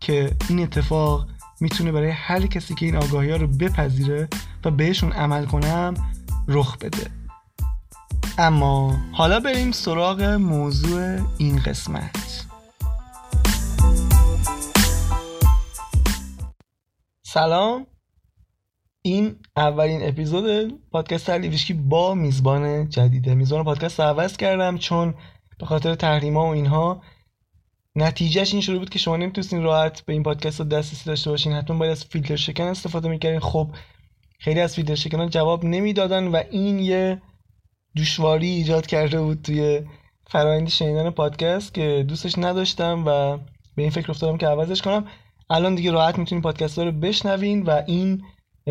که این اتفاق می‌تونه برای هر کسی که این آگاهی ها رو بپذیره و بهشون عمل کنم رخ بده. اما حالا بریم سراغ موضوع این قسمت. سلام. این اولین اپیزود پادکست علی با میزبان جدیده. میزبان پادکست رو عوض کردم چون به خاطر تحریما و اینها نتیجهش این شروع بود که شما نمی‌تونستین راحت به این پادکست دسترسی داشته باشین حتما باید از فیلتر شکن استفاده می‌کردین. خب خیلی از فیلتر شکن ها جواب نمی‌دادن و این یه دشواری ایجاد کرده بود توی فرایند شنیدن پادکست که دوستش نداشتم و به این فکر افتادم که عوضش کنم. الان دیگه راحت می‌تونین پادکست رو بشنوین و این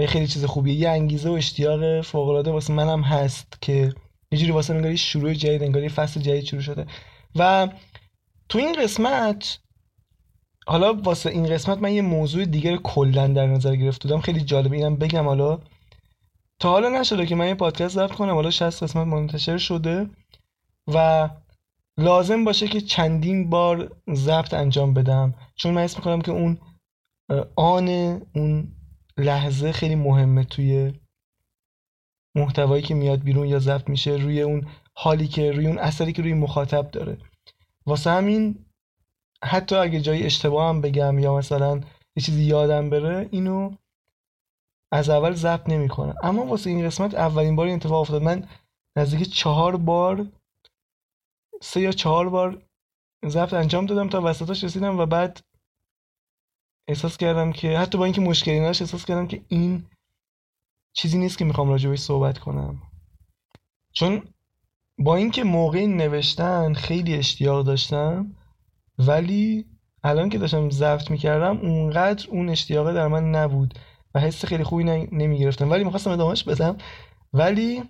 خیلی چیز خوبیه. یه انگیزه و اشتیاق فوق العاده واسه منم هست که یه جوری واسه انگاری شروع جدید انگاری فصل جدید شروع شده. و تو این قسمت حالا واسه این قسمت من یه موضوع دیگر کلا در نظر گرفت بودم. خیلی جالبه اینم بگم حالا. تا حالا نشده که من یه پادکست ضبط کنم حالا 60 قسمت منتشر شده و لازم باشه که چندین بار ضبط انجام بدم. چون من اسم می‌کنم که اون آن اون لحظه خیلی مهمه توی محتوایی که میاد بیرون یا ضبط میشه روی اون حالی که روی اون اثری که روی مخاطب داره. واسه همین حتی اگه جای اشتباه هم بگم یا مثلا یه چیزی یادم بره اینو از اول ضبط نمی‌کنم. اما واسه این قسمت اولین بار این اتفاق افتاد. من نزدیک چهار بار سه یا چهار بار ضبط انجام دادم تا وسطاش رسیدم و بعد احساس کردم که حتی با اینکه مشکلی نداشت احساس کردم که این چیزی نیست که می‌خوام راجبش صحبت کنم. چون با اینکه موقع نوشتن خیلی اشتیاق داشتم ولی الان که داشتم ضبط می‌کردم اونقدر اون اشتیاقه در من نبود و حس خیلی خوبی نمی‌گرفتم. ولی می‌خواستم ادامهش بدم. ولی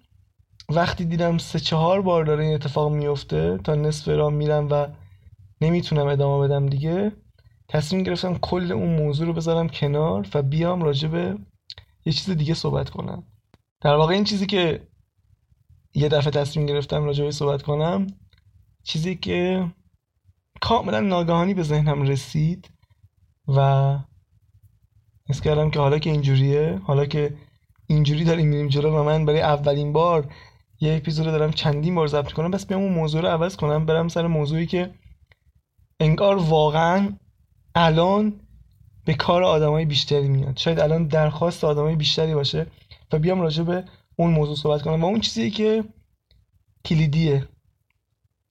وقتی دیدم سه چهار بار داره این اتفاق میفته تا نصف راه میرم و نمی‌تونم ادامه بدم دیگه تصمیم گرفتم کل اون موضوع رو بذارم کنار و بیام راجع به یه چیز دیگه صحبت کنم. در واقع این چیزی که یه دفعه تصمیم گرفتم راجع به صحبت کنم. چیزی که کاملا ناگهانی به ذهنم رسید و حس کردم که حالا که اینجوریه حالا که اینجوری داریم میریم جلو و من برای اولین بار یه اپیزود رو دارم چندین بار ضبط کنم بس بیام اون موضوع رو عوض کنم برم سر موضوعی که انگار واقعا الان به کار آدمای بیشتری میاد. شاید الان درخواست آدمای بیشتری باشه و بیام راجع به اون موضوع صحبت کنم و اون چیزی که کلیدیه.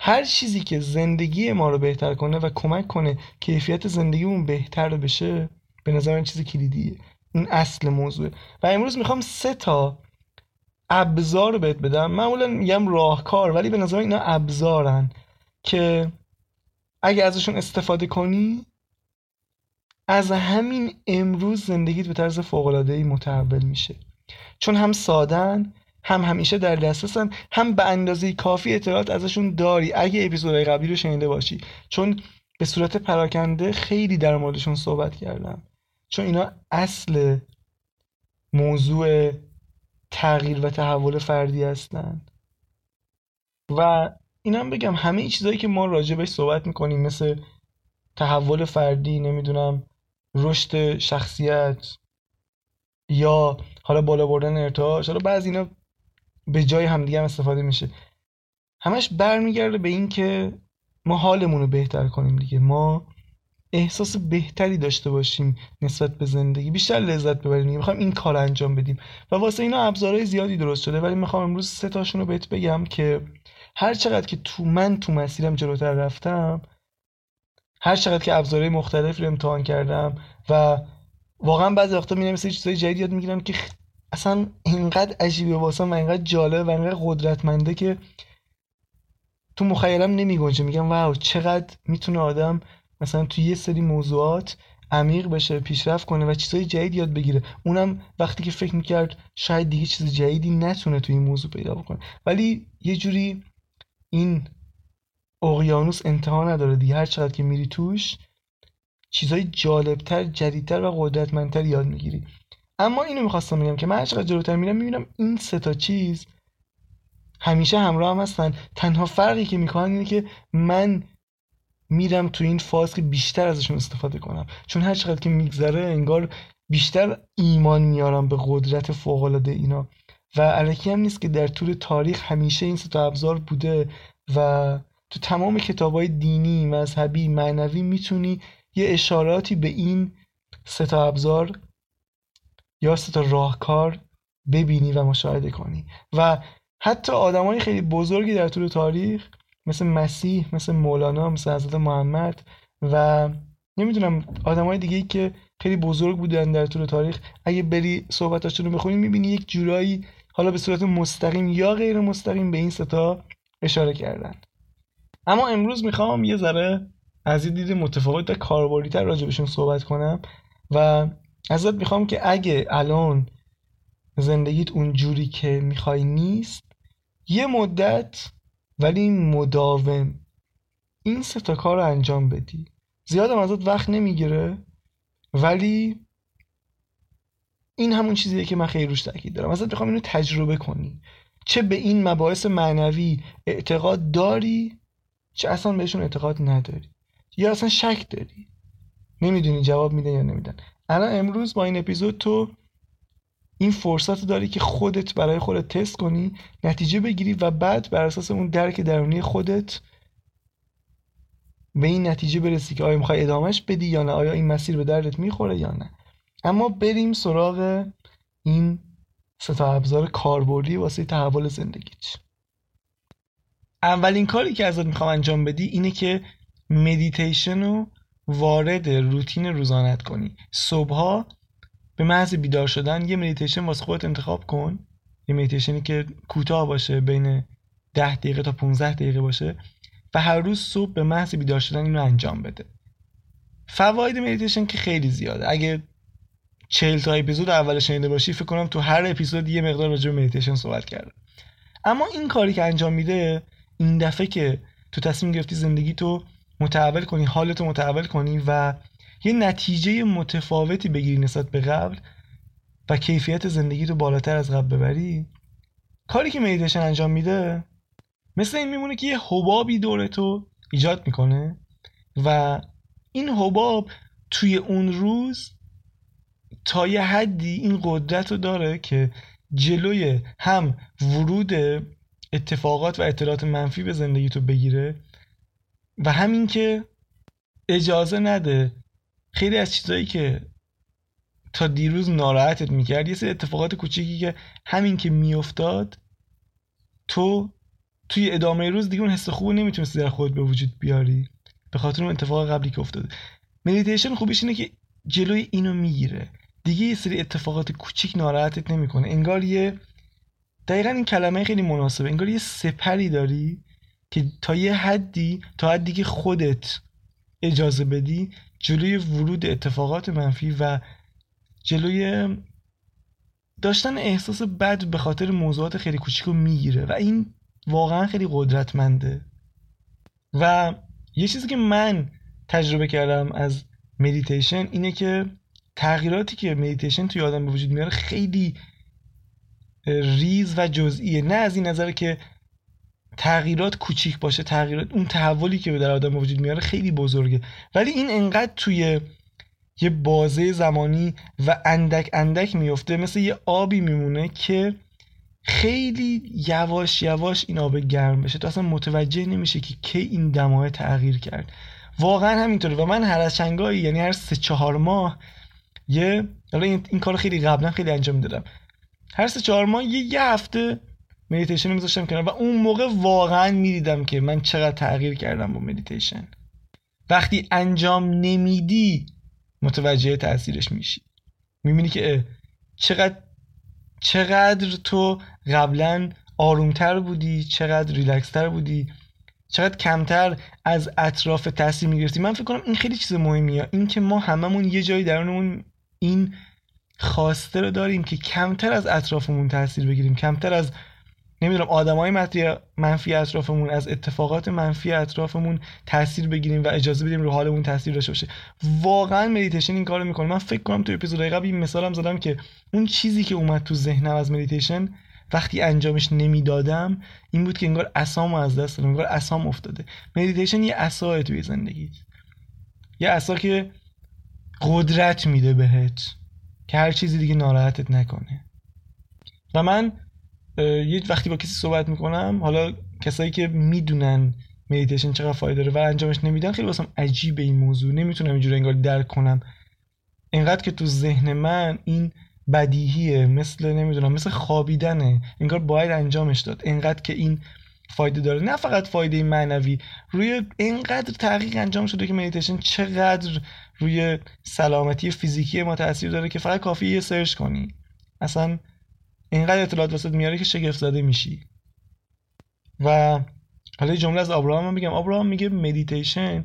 هر چیزی که زندگی ما رو بهتر کنه و کمک کنه کیفیت زندگیمون بهتر بشه به نظر من چیز کلیدیه. اون اصل موضوع و امروز می‌خوام سه تا ابزار بهت بدم. معمولا میگم راهکار ولی به نظر اینا ابزارن که اگه ازشون استفاده کنی از همین امروز زندگیت به طرز فوق‌العاده‌ای متحول میشه. چون هم سادن هم همیشه در دسترسن هم به اندازه کافی اطلاعات ازشون داری. اگه اپیزودهای قبلی رو شنیده باشی. چون به صورت پراکنده خیلی در موردشون صحبت کردم. چون اینا اصل موضوع تغییر و تحول فردی هستن. و اینم بگم همه ای چیزایی که ما راجع بهش صحبت می‌کنیم مثل تحول فردی نمی‌دونم رشد شخصیت یا حالا بالا بردن ارتعاش حالا بعضی اینا به جای همدیگه هم استفاده میشه. همش برمیگرده به این که ما حالمون رو بهتر کنیم دیگه. ما احساس بهتری داشته باشیم نسبت به زندگی. بیشتر لذت ببریم می‌خوایم این کار انجام بدیم. و واسه اینا ابزارهای زیادی درست شده. ولی می‌خوام امروز سه تاشون رو بهت بگم که هر چقدر که تو من تو مسیرم جلوتر رفتم هر چقدر که ابزارهای مختلف رو امتحان کردم و واقعا بعضی وقتا میرم مثل چیزای جدید یاد می‌گیرم که اصلا اینقدر عجیبه واسم و اینقدر جالب و اینقدر قدرتمنده که تو مخیلم نمیگنجه. میگم واو چقدر می‌تونه آدم مثلا توی یه سری موضوعات عمیق بشه پیشرفت کنه و چیزای جدید یاد بگیره. اونم وقتی که فکر می‌کرد شاید دیگه چیز جدیدی نتونه تو این موضوع پیدا بکنه. ولی یه جوری این اقیانوس انتها نداره دیگه. هر چقدر که میری توش چیزای جالبتر جدیدتر و قدرتمندتر یاد می‌گیری. اما اینو می‌خواستم بگم که من هر چقدر جلوتر میرم می‌بینم این سه تا چیز همیشه همراه هم هستن. تنها فرقی که می‌کنن اینه که من میرم تو این فاز که بیشتر ازشون استفاده کنم. چون هر چقدر که میگذره انگار بیشتر ایمان میارم به قدرت فوق العاده اینا. و علکی هم نیست که در طول تاریخ همیشه این سه ابزار بوده و تو تمام کتاب های دینی مذهبی معنوی می‌تونی یه اشاراتی به این سه ابزار یا سه راهکار ببینی و مشاهده کنی. و حتی آدمای خیلی بزرگی در طول تاریخ مثل مسیح مثل مولانا مثل حضرت محمد و نمی‌دونم آدمای دیگه ای که خیلی بزرگ بودن در طول تاریخ اگه بری صحبتاشون رو بخونی می‌بینی یک جورایی حالا به صورت مستقیم یا غیر مستقیم به این ستا اشاره کردن. اما امروز می‌خوام یه ذره از یه دید متفاوت و کاربردی تر راجبشون صحبت کنم و ازت می‌خوام که اگه الان زندگیت اون جوری که می‌خوای نیست یه مدت ولی مداوم این سه تا کار رو انجام بدی. زیادم ازت وقت نمی‌گیره ولی این همون چیزیه که من خیلی روش تاکید دارم. ازت می‌خوام اینو تجربه کنی. چه به این مباحث معنوی اعتقاد داری چه اصلا بهشون اعتقاد نداری. یا اصلا شک داری؟ نمی‌دونی جواب میدن یا نمیدن. الان امروز با این اپیزود تو این فرصت داری که خودت برای خودت تست کنی نتیجه بگیری و بعد بر اساس اون درک درونی خودت به این نتیجه برسی که آیا می‌خوای ادامهش بدی یا نه آیا این مسیر به دردت می‌خوره یا نه. اما بریم سراغ این سه ابزار کاربردی واسه تحول زندگیت. اولین کاری که ازت می‌خوام انجام بدی اینه که مدیتیشن رو وارد روتین روزانت کنی. صبحها به محض بیدار شدن یه مدیتیشن واسه خودت انتخاب کن. یه مدیتیشنی که کوتاه باشه بین 10 دقیقه تا 15 دقیقه باشه و هر روز صبح به محض بیدار شدن اینو انجام بده. فواید مدیتیشن که خیلی زیاده. اگه 40 تا اپیزود اول شنیده باشی فکر کنم تو هر اپیزود یه مقدار راجع به مدیتیشن صحبت کرده اما این کاری که انجام میده این دفعه که تو تصمیم گرفتی زندگی تو متحول کنی حالتو متحول کنی و یه نتیجه متفاوتی بگیری نسبت به قبل و کیفیت زندگی رو بالاتر از قبل ببری. کاری که مدیتیشن انجام میده مثل این میمونه که یه حبابی دور تو ایجاد می‌کنه و این حباب توی اون روز تا یه حدی این قدرت رو داره که جلوی هم ورود اتفاقات و اطلاعات منفی به زندگی تو بگیره و همین که اجازه نده خیلی از چیزایی که تا دیروز ناراحتت می‌کرد یه سری اتفاقات کوچیکی که همین که میافتاد تو توی ادامه روز دیگه اون حس خوب نمی‌تونستی در خود به وجود بیاری به خاطر اون اتفاق قبلی که افتاده. مدیتیشن خوبیش اینه که جلوی اینو می‌گیره. دیگه یه سری اتفاقات کوچیک ناراحتت نمی‌کنه. انگار یه دقیقا این کلمه خیلی مناسبه. انگار یه سپری داری که تا یه حدی تا حدی که خودت اجازه بدی جلوی ورود اتفاقات منفی و جلوی داشتن احساس بد به خاطر موضوعات خیلی کوچیک رو می‌گیره و این واقعا خیلی قدرتمنده. و یه چیزی که من تجربه کردم از مدیتیشن اینه که تغییراتی که مدیتیشن توی آدم به وجود میاره خیلی ریز و جزئیه. نه از این نظر که تغییرات کوچیک باشه تغییرات اون تحولی که به در آدم وجود میاره خیلی بزرگه. ولی این انقدر توی یه بازه زمانی و اندک اندک میفته مثل یه آبی میمونه که خیلی یواش یواش این آب گرم بشه. تو اصلا متوجه نمیشه که کی این دمای تغییر کرد. واقعا همینطوره. و من هر از چندگاهی یعنی هر سه چهار ماه یه حالا این, این کار خیلی قبلا خیلی انجام می‌دادم هر سه چهار ماه یه, یه هفته مدیتیشن میذاشتم کنار و اون موقع واقعا می‌دیدم که من چقدر تغییر کردم با مدیتیشن وقتی انجام نمیدی متوجه تاثیرش میشی. می‌بینی که چقدر چقدر تو قبلا آرومتر بودی چقدر ریلکستر بودی چقدر کمتر از اطراف تاثیر می‌گرفتیم من فکر کنم این خیلی چیز مهمیه. این که ما هممون یه جایی درونمون این خواسته رو داریم که کمتر از اطرافمون تاثیر بگیریم کمتر از نمی‌دونم آدمای منفی اطرافمون از اتفاقات منفی اطرافمون تاثیر بگیریم و اجازه بدیم رو حالمون تاثیر داشته باشه. واقعا مدیتیشن این کارو می‌کنه. من فکر کنم تو اپیزودهای قبل این مثالم زدم که اون چیزی که اومد تو ذهنم از مدیتیشن وقتی انجامش نمی‌دادم این بود که انگار عصام از دست دادم انگار عصام افتاده. مدیتیشن یه عصاه توی زندگیت یه عصا که قدرت میده بهت که هر چیزی دیگه ناراحتت نکنه. و من یه وقتی با کسی صحبت می‌کنم حالا کسایی که می‌دونن مدیتیشن چقدر فایده داره و انجامش نمیدن خیلی واسم عجیب این موضوع. نمی‌تونم اینجوری انگار درک کنم. اینقدر که تو ذهن من این بدیهیه مثل نمی‌دونم مثل خوابیدنه. انگار باید انجامش داد. اینقدر که این فایده داره. نه فقط فایده معنوی روی اینقدر تحقیق انجام شده که مدیتیشن چقدر روی سلامتی فیزیکی ما تاثیر داره که فقط کافی یه search کنی. اصلا اینقدر اطلاعات واست میاره که شگفت زده میشی. و حالا جمله از آبراهام هم میگم. آبراهام میگه مدیتیشن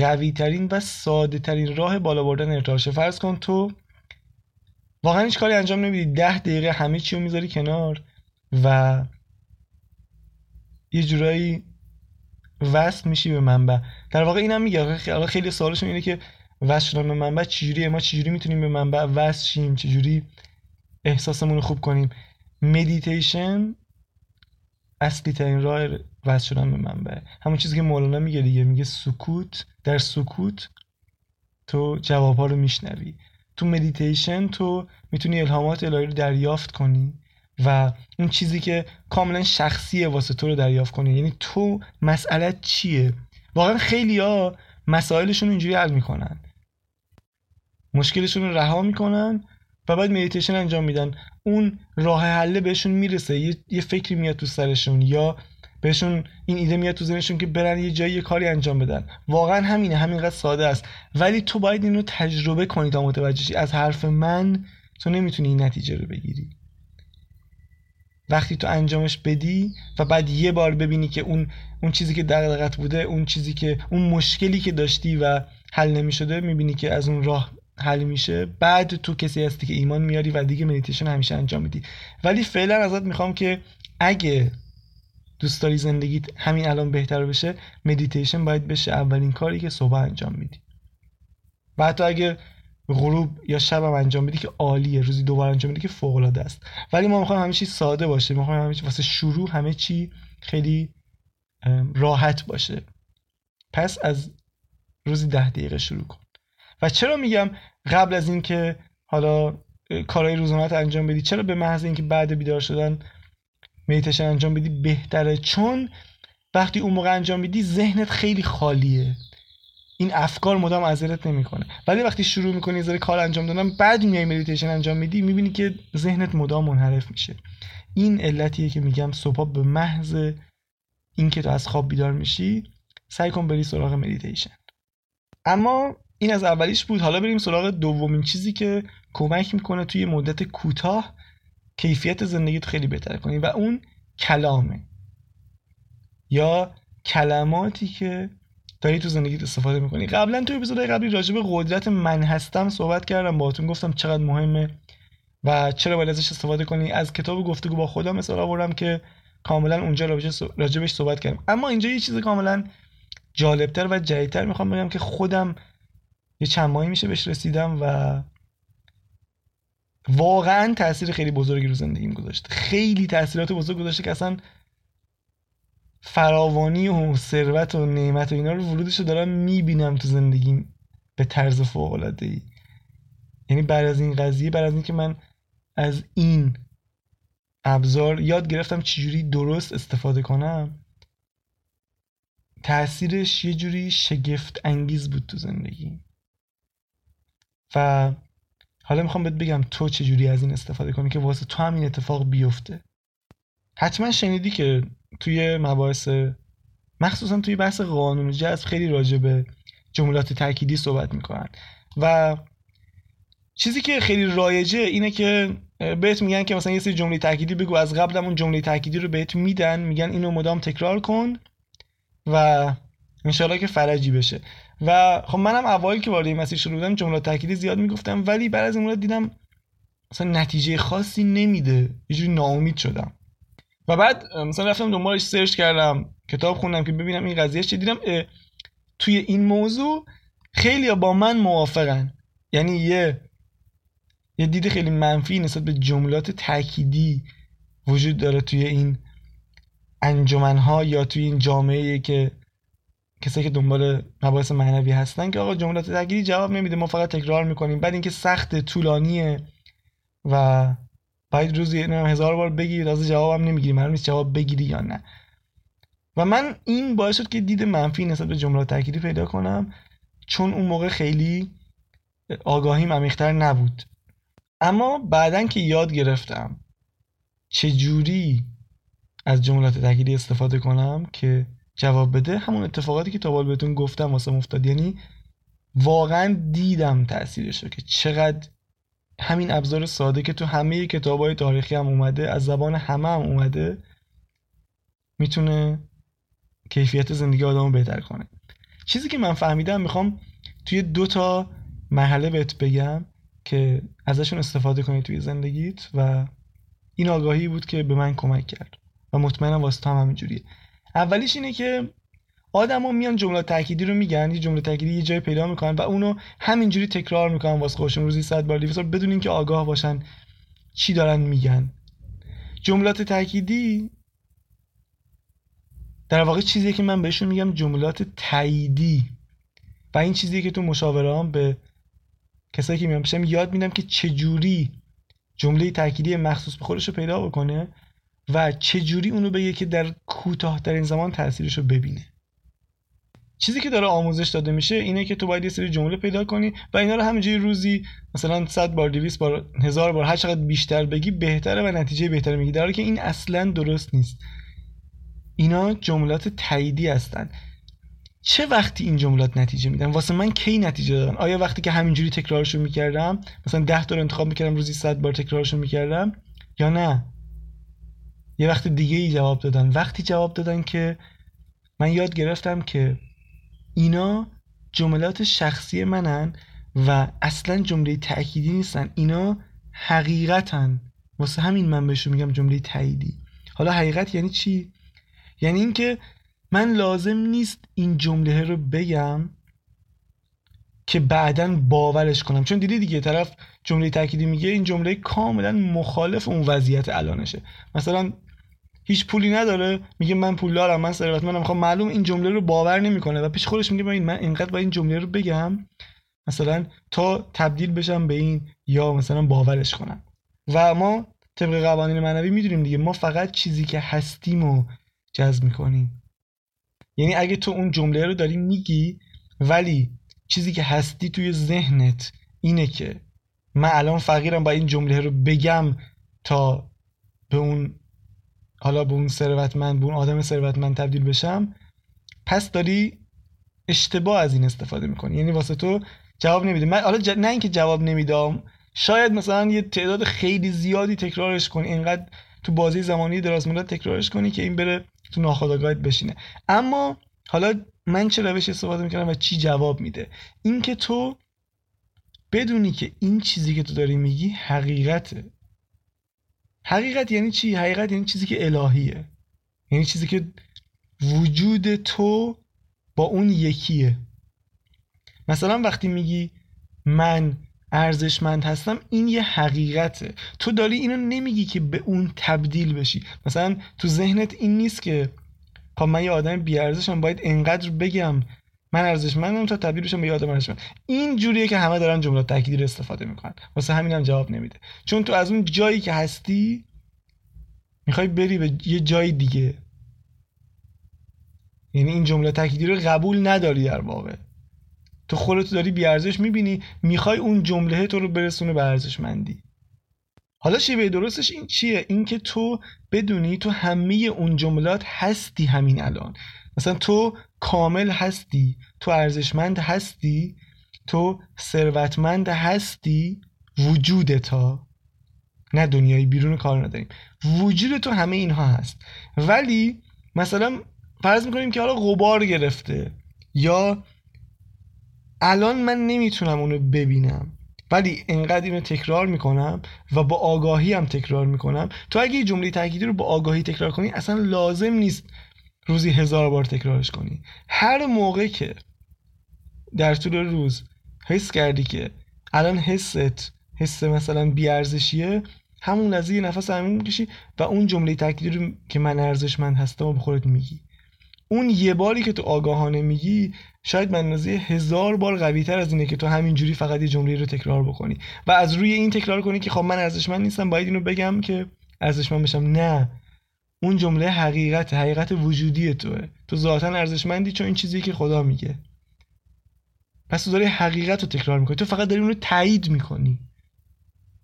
قوی ترین و ساده ترین راه بالا بردن ارتعاشه فرض کن تو واقعا هیچ کاری انجام نمیدی. ده دقیقه همه چی رو می‌ذاری کنار و یه جورایی وصل میشی به منبع. در واقع اینم میگه. خیلی سوالشون اینه که وصل شدن به منبع چجوریه؟ ما چجوری می‌تونیم به منبع وصل شیم؟ چجوری احساسمون رو خوب کنیم. مدیتیشن اصلی ترین راه وصل شدن به منبع. همون چیزی که مولانا میگه دیگه میگه سکوت در سکوت تو جوابها رو میشنوی. تو مدیتیشن تو می‌تونی الهامات الهی رو دریافت کنی و اون چیزی که کاملا شخصیه واسه تو رو دریافت کنی. یعنی تو مسئله چیه؟ واقعا خیلی ها مسائلشون اینجوری حل می‌کنن. مشکلشون رو رها می‌کنن و بعد مدیتیشن انجام میدن. اون راه حله بهشون می‌رسه. یه،, یه فکری میاد تو سرشون یا بهشون این ایده میاد تو ذهنشون که برن یه جایی یه کاری انجام بدن. واقعا همینه. همینقدر ساده است. ولی تو باید اینو تجربه کنی تا متوجه از حرف من تو نمی‌تونی این نتیجه رو بگیری. وقتی تو انجامش بدی و بعد یه بار ببینی که اون اون چیزی که دغدغت بوده اون چیزی که اون مشکلی که داشتی و حل نمی‌شده می‌بینی که از اون راه حل میشه. بعد تو کسی هستی که ایمان میاری و دیگه مدیتیشن همیشه انجام میدی. ولی فعلا ازت می‌خوام که اگه دوست داری زندگیت همین الان بهتر بشه مدیتیشن باید بشه اولین کاری که صبح انجام میدی. و حتی اگه غروب یا شب هم انجام بدی که عالیه روزی دوبار انجام بدی که فوق العاده است. ولی ما می‌خوایم همه چی ساده باشه ما می‌خوایم همه چی واسه شروع همه چی خیلی راحت باشه. پس از روزی ده دقیقه شروع کن. و چرا میگم قبل از اینکه حالا کارهای روزانه انجام بدی چرا به محض اینکه بعد بیدار شدن مدیتیشن انجام بدی بهتره؟ چون وقتی اون موقع انجام میدی ذهنت خیلی خالیه. این افکار مدام اذیتت نمی‌کنه. ولی وقتی شروع می‌کنی ذره کار انجام دادن بعد میای مدیتیشن انجام میدی می‌بینی که ذهنت مدام منحرف میشه. این علتیه که میگم صبح به محض اینکه تو از خواب بیدار میشی سعی کن بری سراغ مدیتیشن اما این از اولیش بود. حالا بریم سراغ دومین چیزی که کمک می‌کنه توی مدت کوتاه کیفیت زندگیت خیلی بهتر کنی و اون کلامه. یا کلماتی که داری تو زندگیت استفاده می‌کنی. قبلا تو اپیزود قبلی راجع به قدرت من هستم صحبت کردم باهاتون گفتم چقدر مهمه و چرا باید ازش استفاده کنی. از کتاب گفتگو با خدا مثال آوردم که کاملا اونجا راجبش صحبت کردم. اما اینجا یه چیز کاملا جالبتر و جدیدتر می‌خوام بگم که خودم یه چند ماهی میشه بهش رسیدم و واقعا تاثیر خیلی بزرگی رو زندگیم گذاشته خیلی تاثیرات بزرگ گذاشته که اصلا فراوانی و ثروت و نعمت و اینا رو ورودش رو دارم می‌بینم تو زندگیم به طرز فوق العاده ای یعنی بعد از این قضیه بعد از اینکه من از این ابزار یاد گرفتم چجوری درست استفاده کنم تاثیرش یه جوری شگفت انگیز بود تو زندگی و حالا می‌خوام بهت بگم تو چجوری از این استفاده کنی که واسه تو همین اتفاق بیفته. حتما شنیدی که توی مباحث مخصوصا توی بحث قانون جذب خیلی راجع به جملات تأکیدی صحبت می‌کنن. و چیزی که خیلی رایجه اینه که بهت میگن که مثلا یه سری جمله تأکیدی بگو از قبل اون جمله تأکیدی رو بهت میدن میگن اینو مدام تکرار کن و انشالله که فرجی بشه. و خب منم اوایل که وارد این مسیر شروع بودم جمله تأکیدی زیاد می‌گفتم ولی بعد از این دیدم مثلا نتیجه خاصی نمیده. یه جوری ناامید شدم. و بعد مثلا رفتم دنبالش سرچ کردم کتاب خوندم که ببینم این قضیه چه دیدم توی این موضوع خیلی با من موافقن. یعنی یه یه دید خیلی منفی نسبت به جملات تأکیدی وجود داره توی این انجمنها یا توی این جامعه که کسایی که دنبال مباحث معنوی هستن که آقا جملات تأکیدی جواب نمیده ما فقط تکرار می‌کنیم. بعد اینکه سخت طولانیه و باید روزی هزار بار بگی تازه جوابم نمی‌گیری. معلوم نیست جواب بگیری یا نه. و من این باعث شد که دید منفی نسبت به جملات تأکیدی پیدا کنم چون اون موقع خیلی آگاهیم عمیقتر نبود. اما بعدا که یاد گرفتم چجوری از جملات تأکیدی استفاده کنم که جواب بده همون اتفاقاتی که تا بهتون گفتم واسه افتاد یعنی واقعا دیدم تاثیرش رو که چقدر همین ابزار ساده که تو همه کتاب های تاریخی هم اومده از زبان همه هم اومده می‌تونه کیفیت زندگی آدم رو بهتر کنه. چیزی که من فهمیدم می‌خوام توی دو تا مرحله بهت بگم که ازشون استفاده کنی توی زندگیت و این آگاهی بود که به من کمک کرد و مطمئنم واسه هم همینجوریه. اولیش اینه که آدما میان جمله تأکیدی رو میگن یه جمله تأکیدی یه جای پیدا می‌کنن و اونو همینجوری تکرار می‌کنن واسه خودشون. روزی 100 بار 200 بار بدون اینکه آگاه باشن چی دارن میگن. جملات تأکیدی در واقع چیزی که من بهشون میگم جملات تاییدی و این چیزی که تو مشاوره به کسایی که میان پیشم یاد میدم که چجوری جمله تأکیدی مخصوص به خودش رو پیدا بکنه. و چجوری اونو بگه که در کوتاهترین زمان تاثیرش رو ببینه. چیزی که داره آموزش داده میشه اینه که تو باید یه سری جمله پیدا کنی و اینا رو همینجوری روزی مثلا 100 بار 200 بار هزار بار هر چقدر بیشتر بگی بهتره و نتیجه بهتری میگی. در که این اصلا درست نیست. اینا جملات تاییدی هستن. چه وقتی این جملات نتیجه میدن؟ واسه من کی نتیجه دادن؟ آیا وقتی که همینجوری تکرارشون می‌کردم مثلا 10 تا انتخاب می‌کردم روزی 100 بار تکرارشون می‌کردم؟ یا نه؟ یه وقت دیگه ای جواب دادن. وقتی جواب دادن که من یاد گرفتم که اینا جملات شخصی منن و اصلا جمله تأکیدی نیستن. اینا حقیقتن. واسه همین من بهشون میگم جمله تاییدی حالا حقیقت یعنی چی؟ یعنی اینکه من لازم نیست این جمله رو بگم که بعدا باورش کنم. چون دیدی دیگه طرف جمله تأکیدی میگه این جمله کاملا مخالف اون وضعیت الانشه. مثلا هیچ پولی نداره. میگه من پولدارم من ثروتمندم. خب معلوم این جمله رو باور نمی‌کنه و پیش خودش میگه من من اینقدر با این جمله رو بگم مثلا تا تبدیل بشم به این یا مثلا باورش کنم. و ما طبق قوانین معنوی می‌دونیم دیگه ما فقط چیزی که هستیم و جذب می‌کنیم. یعنی اگه تو اون جمله رو داری میگی ولی چیزی که هستی توی ذهنت اینه که من الان فقیرم با این جمله رو بگم تا به اون حالا به اون ثروتمند به اون آدم ثروتمند تبدیل بشم پس داری اشتباه از این استفاده می‌کنی. یعنی واسه تو جواب نمیده. من حالا ج... نه اینکه جواب نمیدم شاید مثلا یه تعداد خیلی زیادی تکرارش کنی اینقدر تو بازی زمانی دراز مدت تکرارش کنی که این بره تو ناخودآگاهت بشینه. اما حالا من چه روش استفاده می‌کنم و چی جواب میده؟ اینکه تو بدونی که این چیزی که تو داری میگی حقیقته. حقیقت یعنی چی؟ حقیقت یعنی چیزی که الهیه. یعنی چیزی که وجود تو با اون یکیه. مثلا وقتی میگی من ارزشمند هستم این یه حقیقته. تو داری اینو نمیگی که به اون تبدیل بشی. مثلا تو ذهنت این نیست که خب من یه آدم بیارزشم باید انقدر بگم من ارزشمندم تا تبدیل بشم به آدم ارزشمند این جوریه که همه دارن جملات تأکیدی رو استفاده می‌کنن. واسه همینم هم جواب نمیده. چون تو از اون جایی که هستی می‌خوای بری به یه جای دیگه. یعنی این جمله تأکیدی رو قبول نداری در واقع. تو خودتو داری بیارزش می‌بینی می‌خوای اون جمله تو رو برسونه به ارزشمندی. حالا شیوه درستش این چیه؟ اینکه تو بدونی تو همه اون جملات هستی همین الان. مثلا تو کامل هستی تو ارزشمند هستی تو ثروتمند هستی وجودتا نه دنیای بیرون کار نداریم. وجود تو همه اینها هست. ولی مثلا فرض می‌کنیم که حالا غبار گرفته یا الان من نمی‌تونم اونو ببینم ولی انقدر اینو تکرار می‌کنم و با آگاهی هم تکرار می‌کنم. تو اگه جمله تاکیدی رو با آگاهی تکرار کنی اصلا لازم نیست روزی هزار بار تکرارش کنی. هر موقع که در طول روز حس کردی که الان حست حس مثلا بیارزشیه همون لحظه یه نفس عمیق می‌کشی و اون جمله تاکیدی رو که من ارزشمند هستم و به خودت میگی. اون یه باری که تو آگاهانه میگی شاید من هزار بار قوی تر از اینه که تو همینجوری فقط یه جمله رو تکرار بکنی. و از روی این تکرار کنی که خب من ارزشمند نیستم باید اینو بگم که ارزشمند بشم. نه. اون جمله حقیقت حقیقت وجودی توه. تو ذاتا ارزشمندی چون این چیزی که خدا میگه. پس تو داری حقیقت رو تکرار می‌کنی. تو فقط داری اون رو تایید می‌کنی.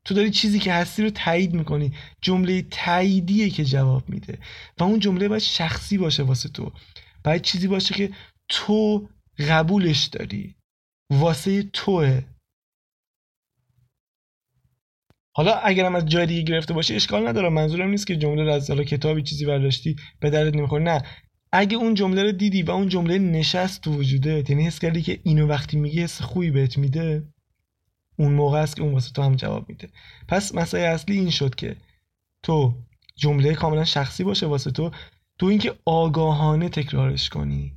تو داری چیزی که هستی رو تایید می‌کنی. جمله تاییدیه که جواب میده. و اون جمله باید شخصی باشه واسه تو. باید چیزی باشه که تو قبولش داری. واسه توه. حالا اگرم از جای دیگه گرفته باشه اشکال نداره. منظورم نیست که جمله از حالا کتابی چیزی برداشتی به دردت نمی‌خوره. نه. اگه اون جمله رو دیدی و اون جمله نشست تو وجوده یعنی حس کردی که اینو وقتی میگی حس خوبی بهت میده اون موقع است که اون واسه تو هم جواب میده. پس مسئله اصلی این شد که تو جمله کاملا شخصی باشه واسه تو. تو اینکه آگاهانه تکرارش کنی.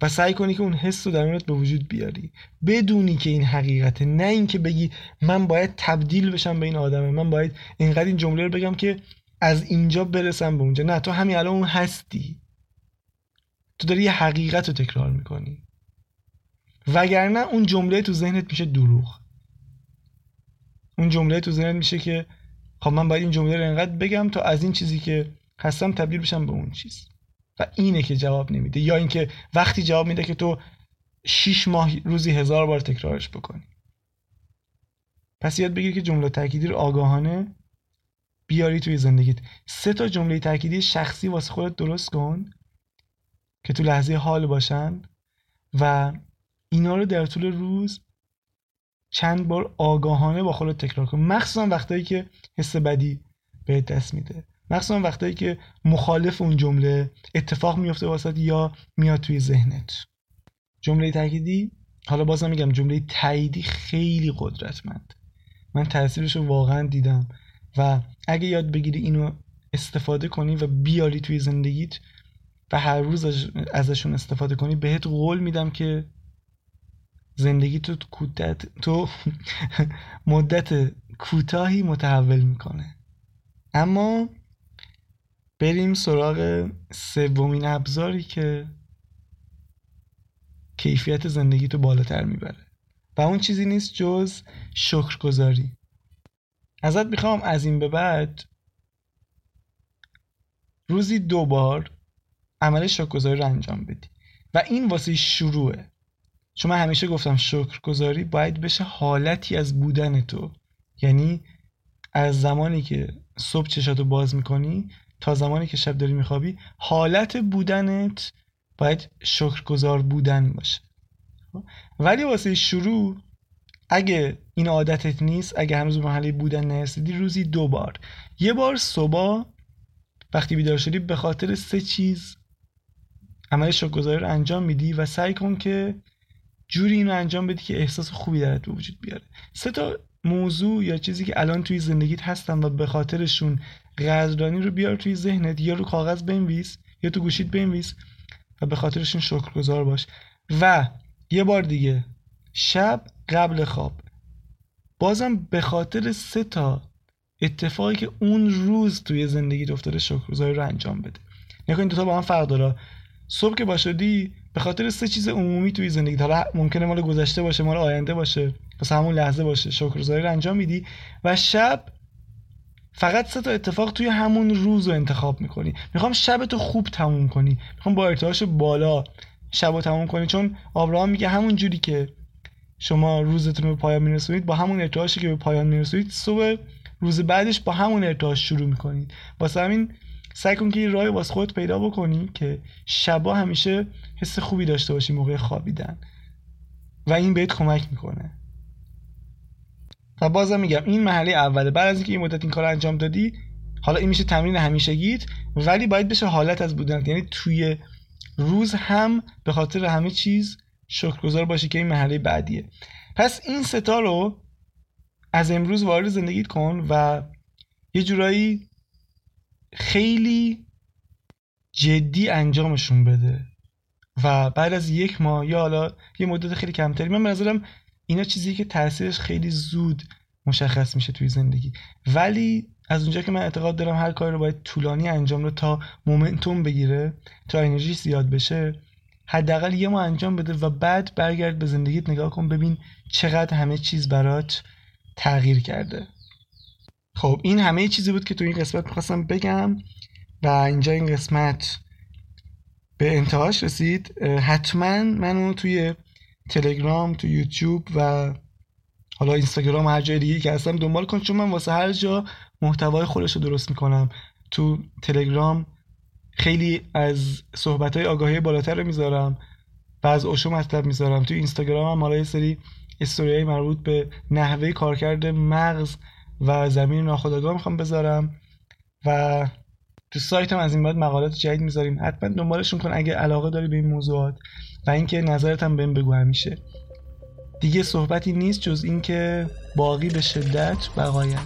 و سعی کنی که اون حس رو درونت به وجود بیاری. بدونی که این حقیقته نه اینکه بگی من باید تبدیل بشم به این آدمه. من باید اینقدر این جمله رو بگم که از اینجا برسم به اونجا. نه تو همین الان اون هستی. تو داری یه حقیقت رو تکرار می‌کنی. وگرنه اون جمله تو ذهنت میشه دروغ. اون جمله تو ذهنت میشه که خب من باید این جمله رو انقدر بگم تا از این چیزی که هستم تبدیل بشم به اون چیز. و اینه که جواب نمیده. یا اینکه وقتی جواب میده که تو شیش ماه روزی هزار بار تکرارش بکنی. پس یاد بگیر که جمله تأکیدی رو آگاهانه بیاری توی زندگیت. سه تا جمله تأکیدی شخصی واسه خودت درست کن که تو لحظه حال باشن و اینا رو در طول روز چند بار آگاهانه با خودت تکرار کن. مخصوصا وقتایی که حس بدی به دست میده. مخصوصا وقتایی که مخالف اون جمله اتفاق میفته واسط یا میاد توی ذهنت. جمله تأکیدی؟ حالا بازم میگم جمله تاییدی خیلی قدرتمند. من تاثیرش رو واقعا دیدم و اگه یاد بگیری اینو استفاده کنی و بیاری توی زندگیت و هر روز ازشون استفاده کنی بهت قول میدم که زندگی تو تو مدت کوتاهی متحول می‌کنه. اما بریم سراغ سومین ابزاری که کیفیت زندگی تو بالاتر می‌بره. و اون چیزی نیست جز شکرگزاری. ازت می‌خوام از این به بعد روزی دو بار عمل شکرگزاری رو انجام بدی. و این واسه شروعه. چون من همیشه گفتم شکرگزاری باید بشه حالتی از بودن تو. یعنی از زمانی که صبح چشاتو باز می‌کنی تا زمانی که شب داری میخوابی حالت بودنت باید شکرگزار بودن باشه. ولی واسه شروع اگه این عادتت نیست اگه هنوز به محله بودن نرسیدی روزی دو بار. یه بار صبح وقتی بیدار شدی به خاطر سه چیز عمل شکرگزاری رو انجام میدی و سعی کن که جوری اینو انجام بدی که احساس خوبی درت به وجود بیاره. سه تا موضوع یا چیزی که الان توی زندگیت هستن و به خاطرشون قدردانی رو بیار توی ذهنت یا رو کاغذ بنویس یا تو گوشیت بنویس و به خاطرشون شکرگزار باش. و یه بار دیگه شب قبل خواب. بازم به خاطر سه تا اتفاقی که اون روز توی زندگی افتاده شکرگزاری رو انجام بده. نکنید این دوتا با هم فرق داره. صبح که باشدی به خاطر سه چیز عمومی توی زندگی حالا ممکنه مال گذشته باشه مال آینده باشه پس همون لحظه باشه شکرگزاری رو انجام میدی. و شب فقط سه تا اتفاق توی همون روز رو انتخاب می‌کنی. می‌خوام شب تو خوب تموم کنی. می‌خوام با ارتعاش بالا شب رو تموم کنی. چون آبراهام میگه همون جوری که شما روزتون رو پایان میرسونید با همون ارتعاشی که به پایان میرسونید صبح روز بعدش با همون ارتعاش شروع می‌کنید. واسه همین سعی کن که یه واسه خودت پیدا بکنی که شبا همیشه حس خوبی داشته باشی موقع خوابیدن. و این بهت کمک می‌کنه. و بازم میگم این مرحله اوله. بعد از اینکه این مدت این کار انجام دادی حالا این میشه تمرین همیشگیت ولی باید بشه حالت از بودن یعنی توی روز هم به خاطر همه چیز شکرگزار باشی که این مرحله بعدیه. پس این ستا رو از امروز وارد زندگیت کن و یه جورایی خیلی جدی انجامشون بده. و بعد از یک ماه یا حالا یه مدت خیلی کمتری من نظرم اینا چیزی که تاثیرش خیلی زود مشخص میشه توی زندگی. ولی از اونجا که من اعتقاد دارم هر کاری رو باید طولانی انجام رو تا مومنتوم بگیره تا انرژی زیاد بشه حداقل یه ماه انجام بده و بعد برگرد به زندگیت نگاه کن ببین چقدر همه چیز برات تغییر کرده. خب این همه چیزی بود که تو این قسمت می‌خواستم بگم و اینجا این قسمت به انتهاش رسید. حتما منو توی تلگرام تو یوتیوب و حالا اینستاگرام هر جای دیگه که هستم دنبال کن چون من واسه هر جا محتوای خودش رو درست می‌کنم. تو تلگرام خیلی از صحبت های آگاهی بالاتر رو می‌ذارم و از اوشو مطلب می‌ذارم. تو اینستاگرام هم حالا یه سری استوریای مربوط به نحوه کارکرد مغز و زمین ناخودآگاه می‌خوام بذارم و تو سایت هم از این بعد مقالات جدید می‌ذاریم. حتما دنبالشون کن اگه علاقه داری به این موضوعات. و اینکه نظرت هم بهم بگو همیشه. دیگه صحبتی نیست جز اینکه باقی به شدت بقایت.